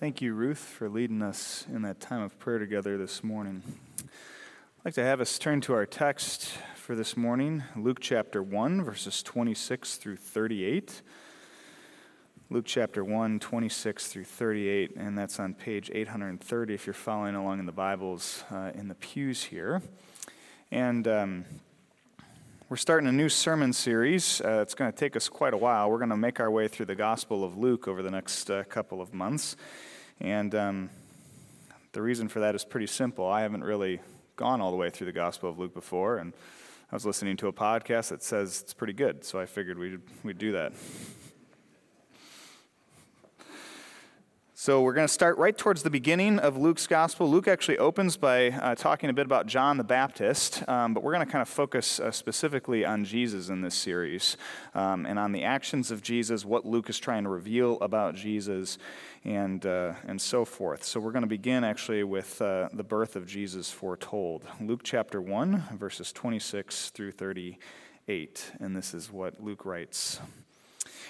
Thank you, Ruth, for leading us in that time of prayer together this morning. I'd like to have us turn to our text for this morning, Luke chapter 1, verses 26 through 38. Luke chapter 1, 26 through 38, and that's on page 830 if you're following along in the Bibles uh, in the pews here. And um, we're starting a new sermon series. Uh, it's going to take us quite a while. We're going to make our way through the Gospel of Luke over the next uh, couple of months. And um, the reason for that is pretty simple. I haven't really gone all the way through the Gospel of Luke before, and I was listening to a podcast that says it's pretty good, so I figured we'd, we'd do that. So we're going to start right towards the beginning of Luke's gospel. Luke actually opens by uh, talking a bit about John the Baptist, um, but we're going to kind of focus uh, specifically on Jesus in this series um, and on the actions of Jesus, what Luke is trying to reveal about Jesus, and, uh, and so forth. So we're going to begin actually with uh, the birth of Jesus foretold. Luke chapter 1, verses 26 through 38. And this is what Luke writes.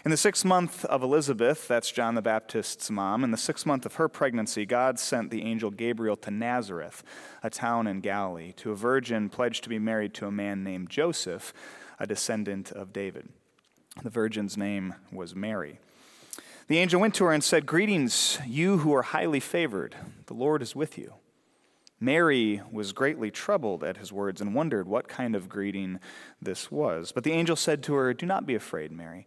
In the sixth month of Elizabeth, that's John the Baptist's mom, in the sixth month of her pregnancy, God sent the angel Gabriel to Nazareth, a town in Galilee, to a virgin pledged to be married to a man named Joseph, a descendant of David. The virgin's name was Mary. The angel went to her and said, Greetings, you who are highly favored. The Lord is with you. Mary was greatly troubled at his words and wondered what kind of greeting this was. But the angel said to her, Do not be afraid, Mary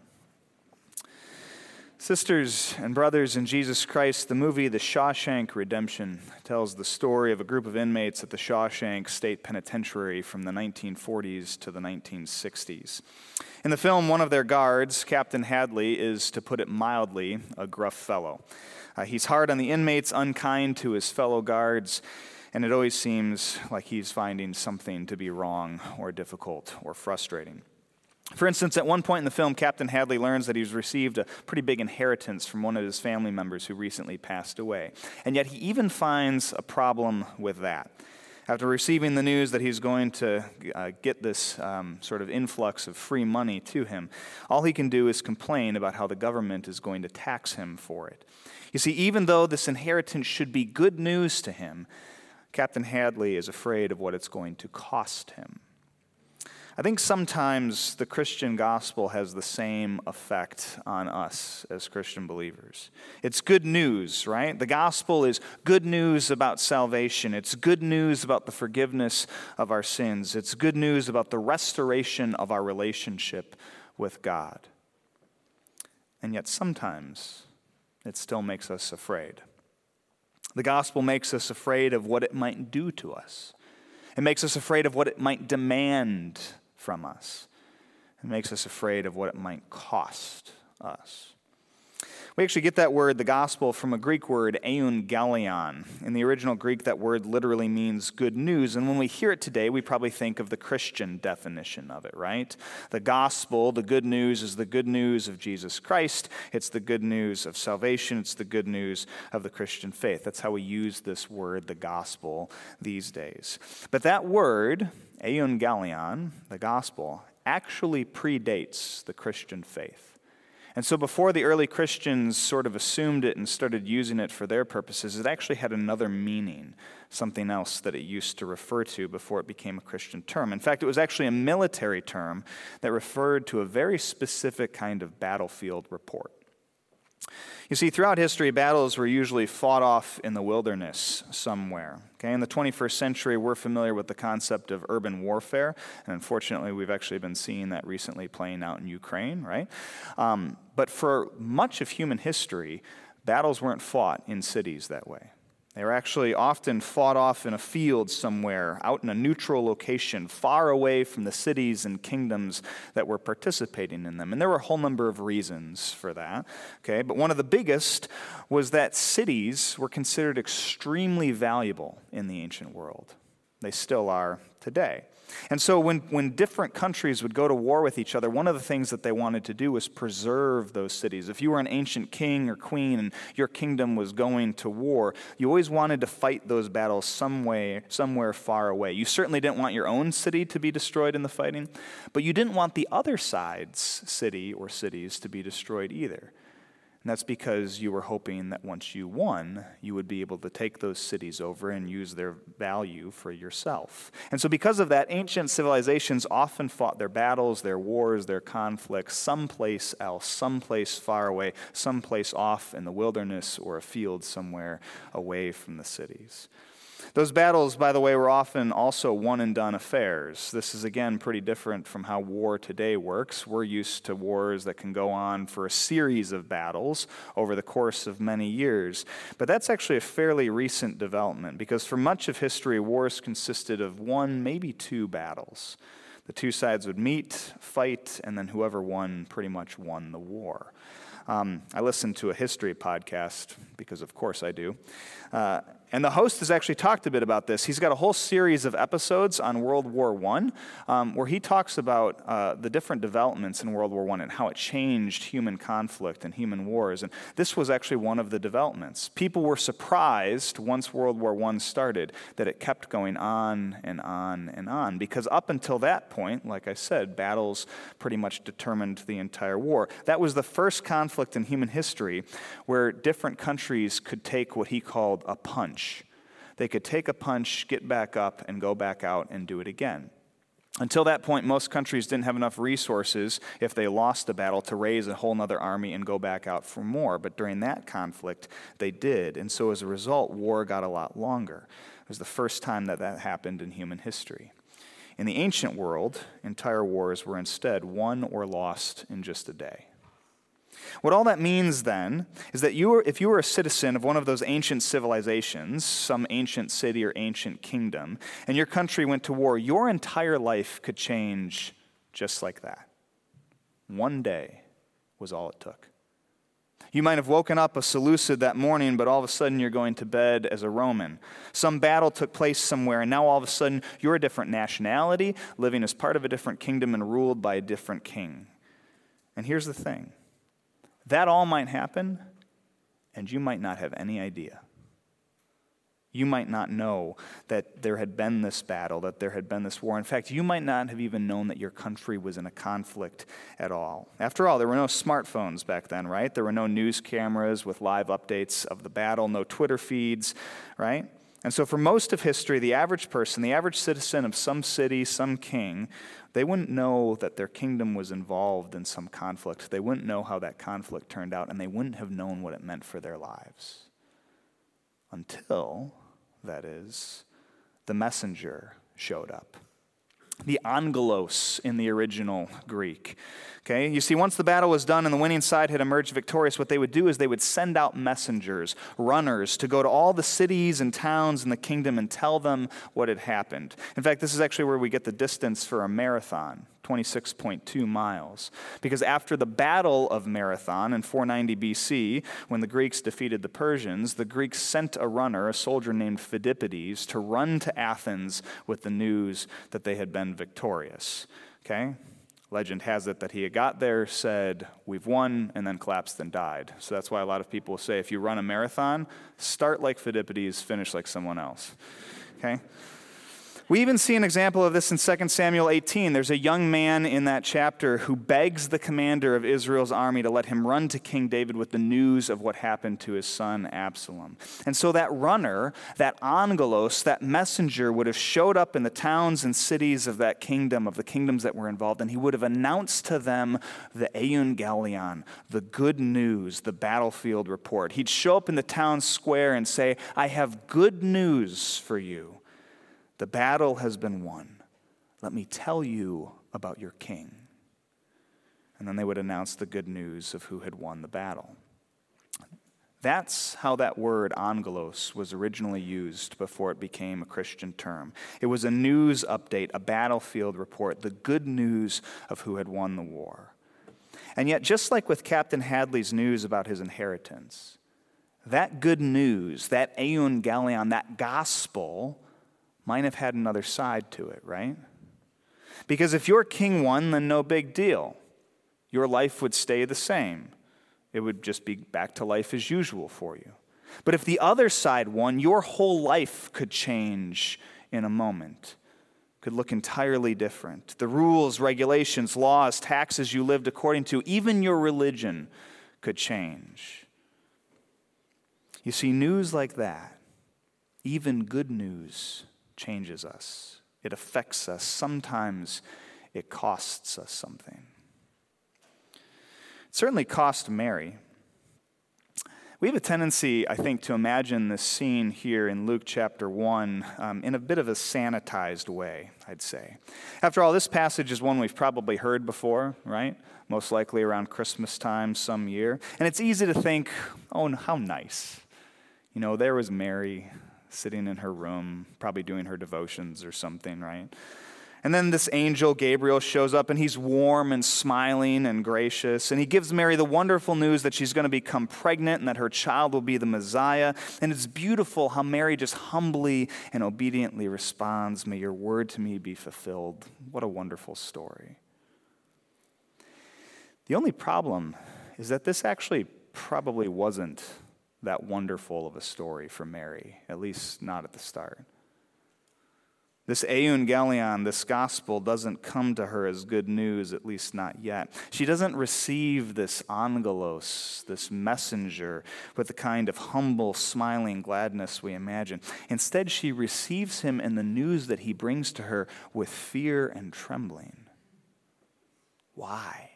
Sisters and brothers in Jesus Christ, the movie The Shawshank Redemption tells the story of a group of inmates at the Shawshank State Penitentiary from the 1940s to the 1960s. In the film, one of their guards, Captain Hadley, is, to put it mildly, a gruff fellow. Uh, he's hard on the inmates, unkind to his fellow guards, and it always seems like he's finding something to be wrong or difficult or frustrating. For instance, at one point in the film, Captain Hadley learns that he's received a pretty big inheritance from one of his family members who recently passed away. And yet he even finds a problem with that. After receiving the news that he's going to uh, get this um, sort of influx of free money to him, all he can do is complain about how the government is going to tax him for it. You see, even though this inheritance should be good news to him, Captain Hadley is afraid of what it's going to cost him. I think sometimes the Christian gospel has the same effect on us as Christian believers. It's good news, right? The gospel is good news about salvation. It's good news about the forgiveness of our sins. It's good news about the restoration of our relationship with God. And yet sometimes it still makes us afraid. The gospel makes us afraid of what it might do to us. It makes us afraid of what it might demand from us. It makes us afraid of what it might cost us. We actually get that word, the gospel, from a Greek word, euangelion. In the original Greek, that word literally means good news. And when we hear it today, we probably think of the Christian definition of it, right? The gospel, the good news, is the good news of Jesus Christ. It's the good news of salvation. It's the good news of the Christian faith. That's how we use this word, the gospel, these days. But that word, euangelion, the gospel, actually predates the Christian faith. And so, before the early Christians sort of assumed it and started using it for their purposes, it actually had another meaning, something else that it used to refer to before it became a Christian term. In fact, it was actually a military term that referred to a very specific kind of battlefield report. You see, throughout history, battles were usually fought off in the wilderness somewhere. Okay, in the 21st century, we're familiar with the concept of urban warfare, and unfortunately, we've actually been seeing that recently playing out in Ukraine, right? Um, but for much of human history, battles weren't fought in cities that way. They were actually often fought off in a field somewhere, out in a neutral location, far away from the cities and kingdoms that were participating in them. And there were a whole number of reasons for that. Okay, but one of the biggest was that cities were considered extremely valuable in the ancient world. They still are today. And so, when, when different countries would go to war with each other, one of the things that they wanted to do was preserve those cities. If you were an ancient king or queen and your kingdom was going to war, you always wanted to fight those battles some way, somewhere far away. You certainly didn't want your own city to be destroyed in the fighting, but you didn't want the other side's city or cities to be destroyed either. And that's because you were hoping that once you won, you would be able to take those cities over and use their value for yourself. And so, because of that, ancient civilizations often fought their battles, their wars, their conflicts someplace else, someplace far away, someplace off in the wilderness or a field somewhere away from the cities. Those battles, by the way, were often also one and done affairs. This is, again, pretty different from how war today works. We're used to wars that can go on for a series of battles over the course of many years. But that's actually a fairly recent development because for much of history, wars consisted of one, maybe two battles. The two sides would meet, fight, and then whoever won pretty much won the war. Um, I listen to a history podcast because, of course, I do. Uh, and the host has actually talked a bit about this. He's got a whole series of episodes on World War I um, where he talks about uh, the different developments in World War I and how it changed human conflict and human wars. And this was actually one of the developments. People were surprised once World War I started that it kept going on and on and on. Because up until that point, like I said, battles pretty much determined the entire war. That was the first conflict in human history where different countries could take what he called a punch punch. They could take a punch, get back up, and go back out and do it again. Until that point, most countries didn't have enough resources if they lost a battle to raise a whole other army and go back out for more. But during that conflict, they did. And so as a result, war got a lot longer. It was the first time that that happened in human history. In the ancient world, entire wars were instead won or lost in just a day. What all that means then is that you were, if you were a citizen of one of those ancient civilizations, some ancient city or ancient kingdom, and your country went to war, your entire life could change just like that. One day was all it took. You might have woken up a Seleucid that morning, but all of a sudden you're going to bed as a Roman. Some battle took place somewhere, and now all of a sudden you're a different nationality, living as part of a different kingdom and ruled by a different king. And here's the thing that all might happen, and you might not have any idea. You might not know that there had been this battle, that there had been this war. In fact, you might not have even known that your country was in a conflict at all. After all, there were no smartphones back then, right? There were no news cameras with live updates of the battle, no Twitter feeds, right? And so, for most of history, the average person, the average citizen of some city, some king, they wouldn't know that their kingdom was involved in some conflict. They wouldn't know how that conflict turned out, and they wouldn't have known what it meant for their lives. Until, that is, the messenger showed up the angelos in the original Greek. Okay, you see, once the battle was done and the winning side had emerged victorious, what they would do is they would send out messengers, runners, to go to all the cities and towns in the kingdom and tell them what had happened. In fact, this is actually where we get the distance for a marathon. 26.2 miles. Because after the Battle of Marathon in 490 BC, when the Greeks defeated the Persians, the Greeks sent a runner, a soldier named Phidippides, to run to Athens with the news that they had been victorious. Okay? Legend has it that he had got there, said, We've won, and then collapsed and died. So that's why a lot of people say if you run a marathon, start like Phidippides, finish like someone else. Okay? We even see an example of this in 2 Samuel 18. There's a young man in that chapter who begs the commander of Israel's army to let him run to King David with the news of what happened to his son Absalom. And so that runner, that angelos, that messenger would have showed up in the towns and cities of that kingdom, of the kingdoms that were involved, and he would have announced to them the euangelion, the good news, the battlefield report. He'd show up in the town square and say, I have good news for you. The battle has been won. Let me tell you about your king. And then they would announce the good news of who had won the battle. That's how that word angelos was originally used before it became a Christian term. It was a news update, a battlefield report, the good news of who had won the war. And yet, just like with Captain Hadley's news about his inheritance, that good news, that euangelion, that gospel, might have had another side to it, right? Because if your king won, then no big deal. Your life would stay the same. It would just be back to life as usual for you. But if the other side won, your whole life could change in a moment, could look entirely different. The rules, regulations, laws, taxes you lived according to, even your religion could change. You see, news like that, even good news, changes us, it affects us. Sometimes it costs us something. It certainly cost Mary. We have a tendency, I think, to imagine this scene here in Luke chapter 1 um, in a bit of a sanitized way, I'd say. After all, this passage is one we've probably heard before, right? Most likely around Christmas time some year. And it's easy to think, oh, how nice. You know, there was Mary sitting in her room, probably doing her devotions or something, right? And then this angel, Gabriel, shows up and he's warm and smiling and gracious. And he gives Mary the wonderful news that she's going to become pregnant and that her child will be the Messiah. And it's beautiful how Mary just humbly and obediently responds, May your word to me be fulfilled. What a wonderful story. The only problem is that this actually probably wasn't that wonderful of a story for Mary, at least not at the start. This euangelion, this gospel, doesn't come to her as good news, at least not yet. She doesn't receive this angelos, this messenger, with the kind of humble, smiling gladness we imagine. Instead, she receives him and the news that he brings to her with fear and trembling. Why?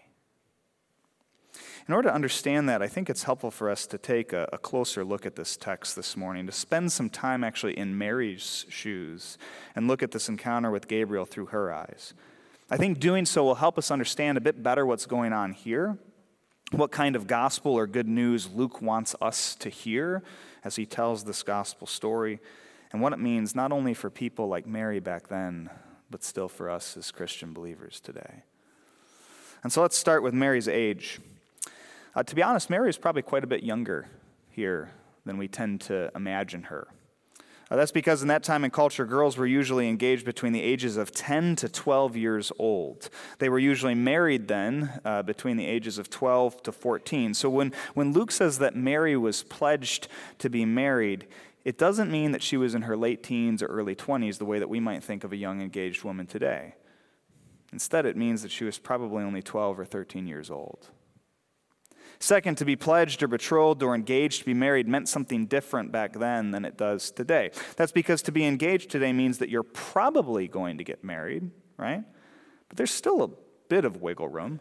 In order to understand that, I think it's helpful for us to take a, a, closer look at this text this morning, to spend some time actually in Mary's shoes and look at this encounter with Gabriel through her eyes. I think doing so will help us understand a bit better what's going on here, what kind of gospel or good news Luke wants us to hear as he tells this gospel story, and what it means not only for people like Mary back then, but still for us as Christian believers today. And so let's start with Mary's age. Uh, to be honest, Mary is probably quite a bit younger here than we tend to imagine her. Uh, that's because in that time and culture, girls were usually engaged between the ages of 10 to 12 years old. They were usually married then uh, between the ages of 12 to 14. So when, when Luke says that Mary was pledged to be married, it doesn't mean that she was in her late teens or early 20s the way that we might think of a young engaged woman today. Instead, it means that she was probably only 12 or 13 years old. Second, to be pledged or betrothed or engaged to be married meant something different back then than it does today. That's because to be engaged today means that you're probably going to get married, right? But there's still a bit of wiggle room.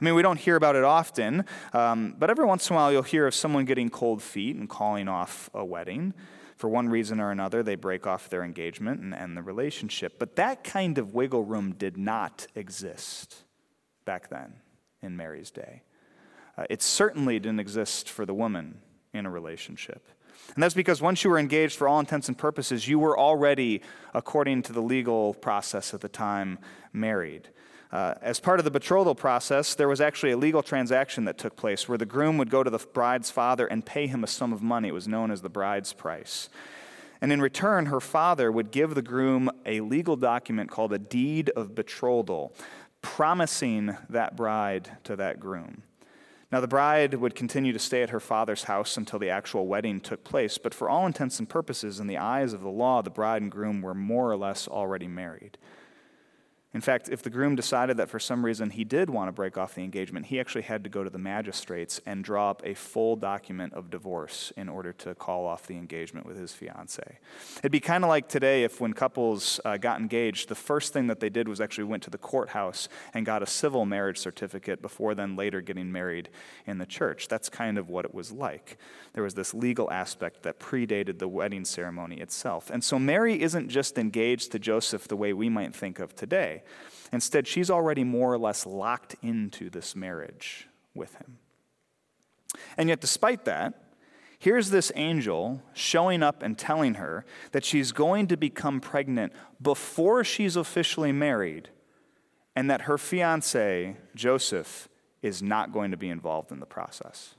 I mean, we don't hear about it often, um, but every once in a while you'll hear of someone getting cold feet and calling off a wedding. For one reason or another, they break off their engagement and end the relationship. But that kind of wiggle room did not exist back then in Mary's day. Uh, it certainly didn't exist for the woman in a relationship. And that's because once you were engaged for all intents and purposes, you were already, according to the legal process at the time, married. Uh, as part of the betrothal process, there was actually a legal transaction that took place where the groom would go to the bride's father and pay him a sum of money. It was known as the bride's price. And in return, her father would give the groom a legal document called a deed of betrothal, promising that bride to that groom. Now, the bride would continue to stay at her father's house until the actual wedding took place, but for all intents and purposes, in the eyes of the law, the bride and groom were more or less already married. In fact, if the groom decided that for some reason he did want to break off the engagement, he actually had to go to the magistrates and draw up a full document of divorce in order to call off the engagement with his fiancee. It'd be kind of like today if when couples uh, got engaged, the first thing that they did was actually went to the courthouse and got a civil marriage certificate before then later getting married in the church. That's kind of what it was like. There was this legal aspect that predated the wedding ceremony itself. And so Mary isn't just engaged to Joseph the way we might think of today. Instead, she's already more or less locked into this marriage with him. And yet, despite that, here's this angel showing up and telling her that she's going to become pregnant before she's officially married, and that her fiance, Joseph, is not going to be involved in the process.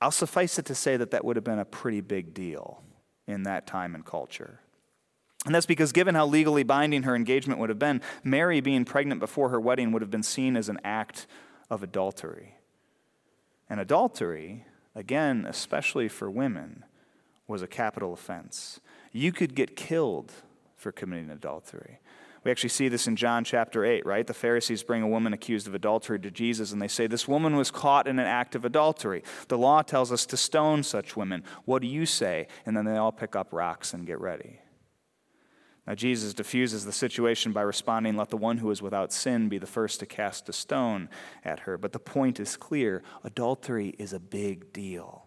I'll suffice it to say that that would have been a pretty big deal in that time and culture. And that's because, given how legally binding her engagement would have been, Mary being pregnant before her wedding would have been seen as an act of adultery. And adultery, again, especially for women, was a capital offense. You could get killed for committing adultery. We actually see this in John chapter 8, right? The Pharisees bring a woman accused of adultery to Jesus, and they say, This woman was caught in an act of adultery. The law tells us to stone such women. What do you say? And then they all pick up rocks and get ready. Now, Jesus diffuses the situation by responding, Let the one who is without sin be the first to cast a stone at her. But the point is clear adultery is a big deal.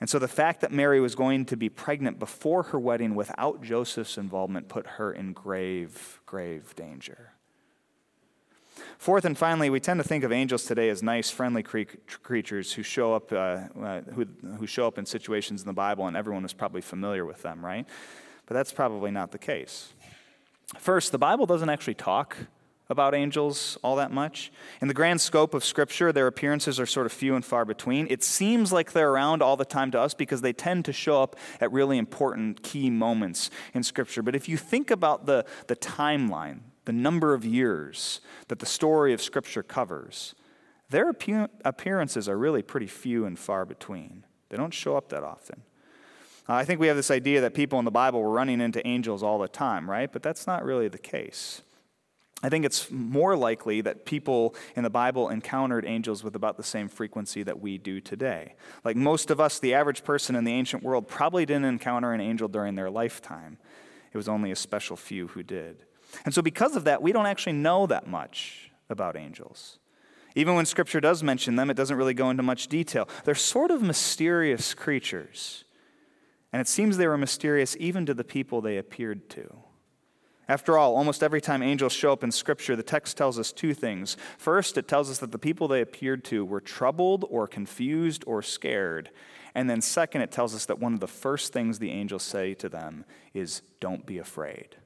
And so the fact that Mary was going to be pregnant before her wedding without Joseph's involvement put her in grave, grave danger. Fourth and finally, we tend to think of angels today as nice, friendly creatures who show up, uh, uh, who, who show up in situations in the Bible, and everyone is probably familiar with them, right? But that's probably not the case. First, the Bible doesn't actually talk about angels all that much. In the grand scope of Scripture, their appearances are sort of few and far between. It seems like they're around all the time to us because they tend to show up at really important key moments in Scripture. But if you think about the, the timeline, the number of years that the story of Scripture covers, their appearances are really pretty few and far between. They don't show up that often. Uh, I think we have this idea that people in the Bible were running into angels all the time, right? But that's not really the case. I think it's more likely that people in the Bible encountered angels with about the same frequency that we do today. Like most of us, the average person in the ancient world probably didn't encounter an angel during their lifetime. It was only a special few who did. And so, because of that, we don't actually know that much about angels. Even when Scripture does mention them, it doesn't really go into much detail. They're sort of mysterious creatures. And it seems they were mysterious even to the people they appeared to. After all, almost every time angels show up in Scripture, the text tells us two things. First, it tells us that the people they appeared to were troubled or confused or scared. And then, second, it tells us that one of the first things the angels say to them is, Don't be afraid.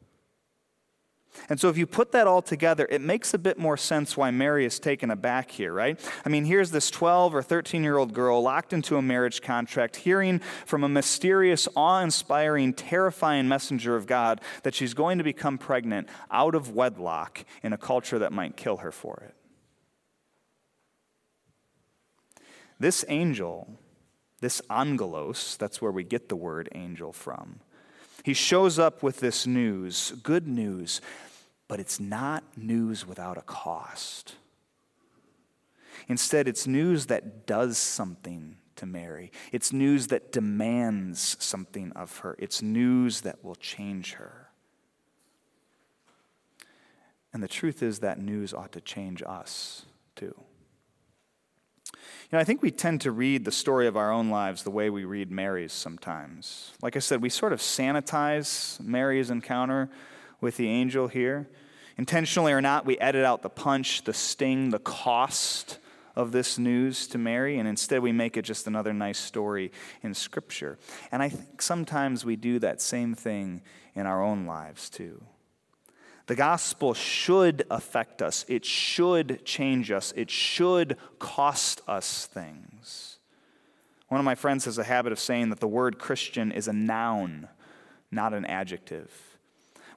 And so, if you put that all together, it makes a bit more sense why Mary is taken aback here, right? I mean, here's this 12 or 13 year old girl locked into a marriage contract, hearing from a mysterious, awe inspiring, terrifying messenger of God that she's going to become pregnant out of wedlock in a culture that might kill her for it. This angel, this angelos, that's where we get the word angel from he shows up with this news, good news, but it's not news without a cost. Instead, it's news that does something to Mary. It's news that demands something of her. It's news that will change her. And the truth is, that news ought to change us. You know, I think we tend to read the story of our own lives the way we read Mary's sometimes. Like I said, we sort of sanitize Mary's encounter with the angel here. Intentionally or not, we edit out the punch, the sting, the cost of this news to Mary, and instead we make it just another nice story in Scripture. And I think sometimes we do that same thing in our own lives too. The gospel should affect us, it should change us, it should cost us things. One of my friends has a habit of saying that the word Christian is a noun, not an adjective.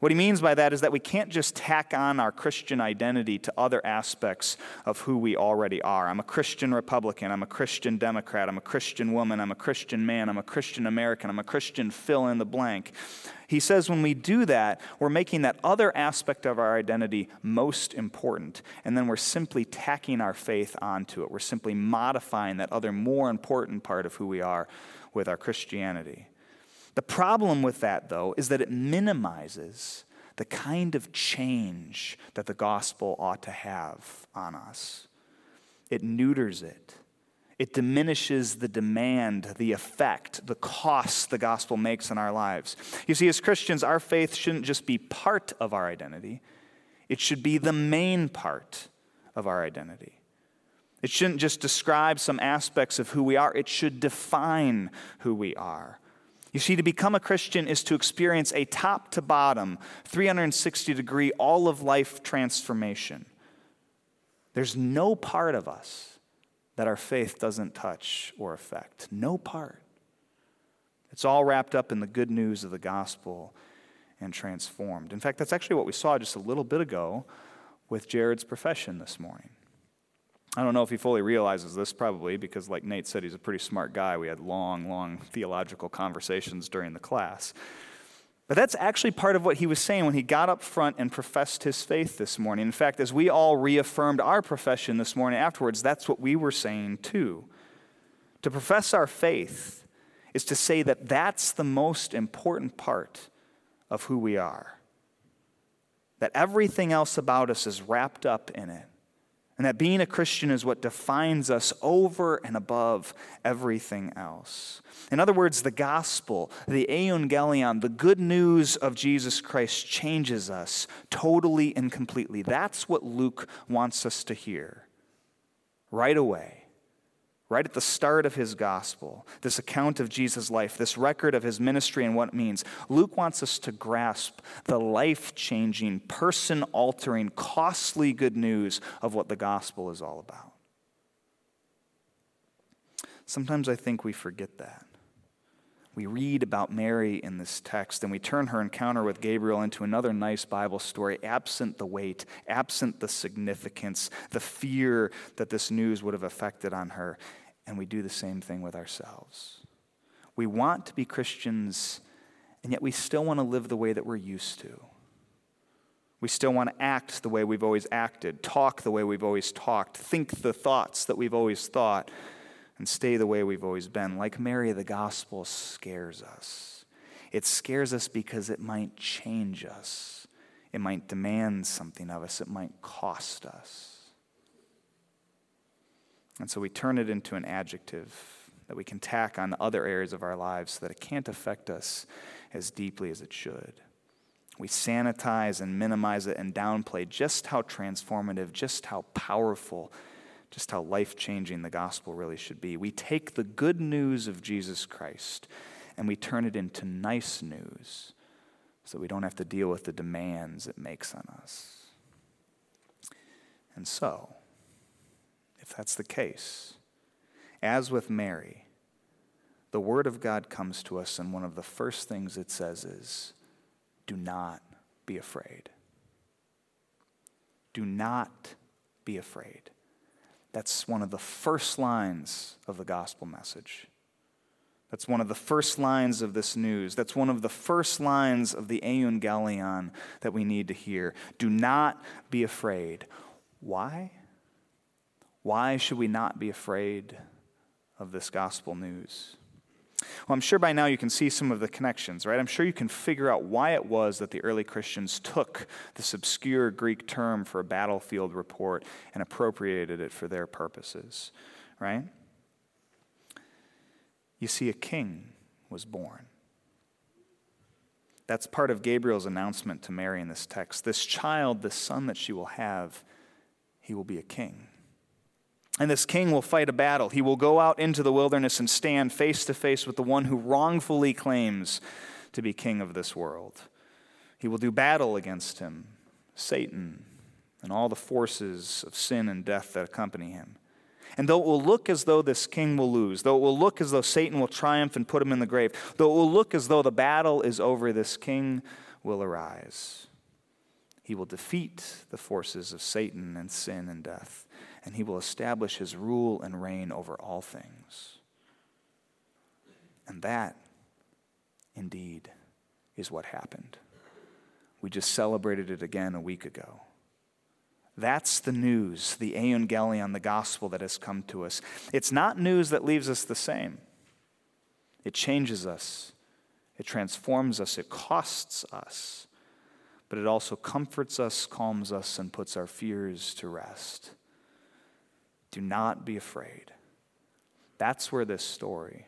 What he means by that is that we can't just tack on our Christian identity to other aspects of who we already are. I'm a Christian Republican. I'm a Christian Democrat. I'm a Christian woman. I'm a Christian man. I'm a Christian American. I'm a Christian fill in the blank. He says when we do that, we're making that other aspect of our identity most important. And then we're simply tacking our faith onto it. We're simply modifying that other more important part of who we are with our Christianity. The problem with that, though, is that it minimizes the kind of change that the gospel ought to have on us. It neuters it. It diminishes the demand, the effect, the cost the gospel makes in our lives. You see, as Christians, our faith shouldn't just be part of our identity, it should be the main part of our identity. It shouldn't just describe some aspects of who we are, it should define who we are. You see, to become a Christian is to experience a top to bottom, 360 degree, all of life transformation. There's no part of us that our faith doesn't touch or affect. No part. It's all wrapped up in the good news of the gospel and transformed. In fact, that's actually what we saw just a little bit ago with Jared's profession this morning. I don't know if he fully realizes this, probably, because, like Nate said, he's a pretty smart guy. We had long, long theological conversations during the class. But that's actually part of what he was saying when he got up front and professed his faith this morning. In fact, as we all reaffirmed our profession this morning afterwards, that's what we were saying too. To profess our faith is to say that that's the most important part of who we are, that everything else about us is wrapped up in it. And that being a Christian is what defines us over and above everything else. In other words, the gospel, the euangelion, the good news of Jesus Christ changes us totally and completely. That's what Luke wants us to hear right away right at the start of his gospel, this account of Jesus' life, this record of his ministry and what it means, Luke wants us to grasp the life changing, person altering, costly good news of what the gospel is all about. Sometimes I think we forget that. We read about Mary in this text and we turn her encounter with Gabriel into another nice Bible story, absent the weight, absent the significance, the fear that this news would have affected on her and we do the same thing with ourselves. We want to be Christians, and yet we still want to live the way that we're used to. We still want to act the way we've always acted, talk the way we've always talked, think the thoughts that we've always thought, and stay the way we've always been. Like Mary, the gospel scares us. It scares us because it might change us, it might demand something of us, it might cost us. And so we turn it into an adjective that we can tack on other areas of our lives so that it can't affect us as deeply as it should. We sanitize and minimize it and downplay just how transformative, just how powerful, just how life changing the gospel really should be. We take the good news of Jesus Christ and we turn it into nice news so we don't have to deal with the demands it makes on us. And so, that's the case. As with Mary, the Word of God comes to us, and one of the first things it says is, Do not be afraid. Do not be afraid. That's one of the first lines of the gospel message. That's one of the first lines of this news. That's one of the first lines of the euangelion that we need to hear. Do not be afraid. Why? Why should we not be afraid of this gospel news? Well, I'm sure by now you can see some of the connections, right? I'm sure you can figure out why it was that the early Christians took this obscure Greek term for a battlefield report and appropriated it for their purposes, right? You see, a king was born. That's part of Gabriel's announcement to Mary in this text. This child, the son that she will have, he will be a king. And this king will fight a battle. He will go out into the wilderness and stand face to face with the one who wrongfully claims to be king of this world. He will do battle against him, Satan, and all the forces of sin and death that accompany him. And though it will look as though this king will lose, though it will look as though Satan will triumph and put him in the grave, though it will look as though the battle is over, this king will arise. He will defeat the forces of Satan and sin and death, and he will establish his rule and reign over all things. And that, indeed, is what happened. We just celebrated it again a week ago. That's the news, the euangelion, the gospel that has come to us. It's not news that leaves us the same. It changes us, it transforms us, it costs us, but it also comforts us, calms us, and puts our fears to rest. Do not be afraid. That's where this story,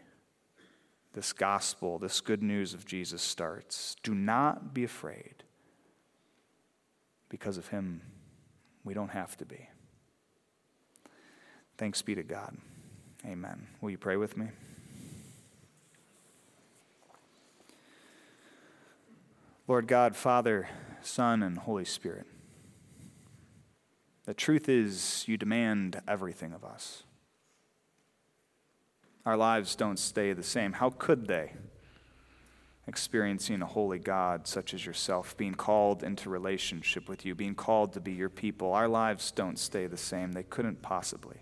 this gospel, this good news of Jesus starts. Do not be afraid because of him. We don't have to be. Thanks be to God. Amen. Will you pray with me? Lord God, Father, Son, and Holy Spirit, the truth is you demand everything of us. Our lives don't stay the same. How could they? experiencing a holy God such as yourself, being called into relationship with you, being called to be your people. Our lives don't stay the same. They couldn't possibly.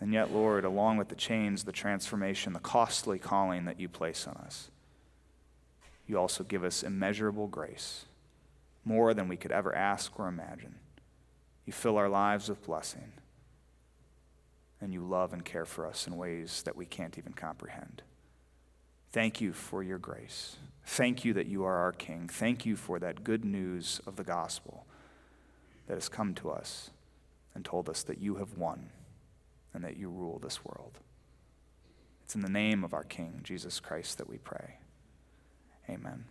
And yet, Lord, along with the chains, the transformation, the costly calling that you place on us, you also give us immeasurable grace, more than we could ever ask or imagine. You fill our lives with blessing, and you love and care for us in ways that we can't even comprehend. Thank you for your grace. Thank you that you are our King. Thank you for that good news of the gospel that has come to us and told us that you have won and that you rule this world. It's in the name of our King, Jesus Christ, that we pray. Amen.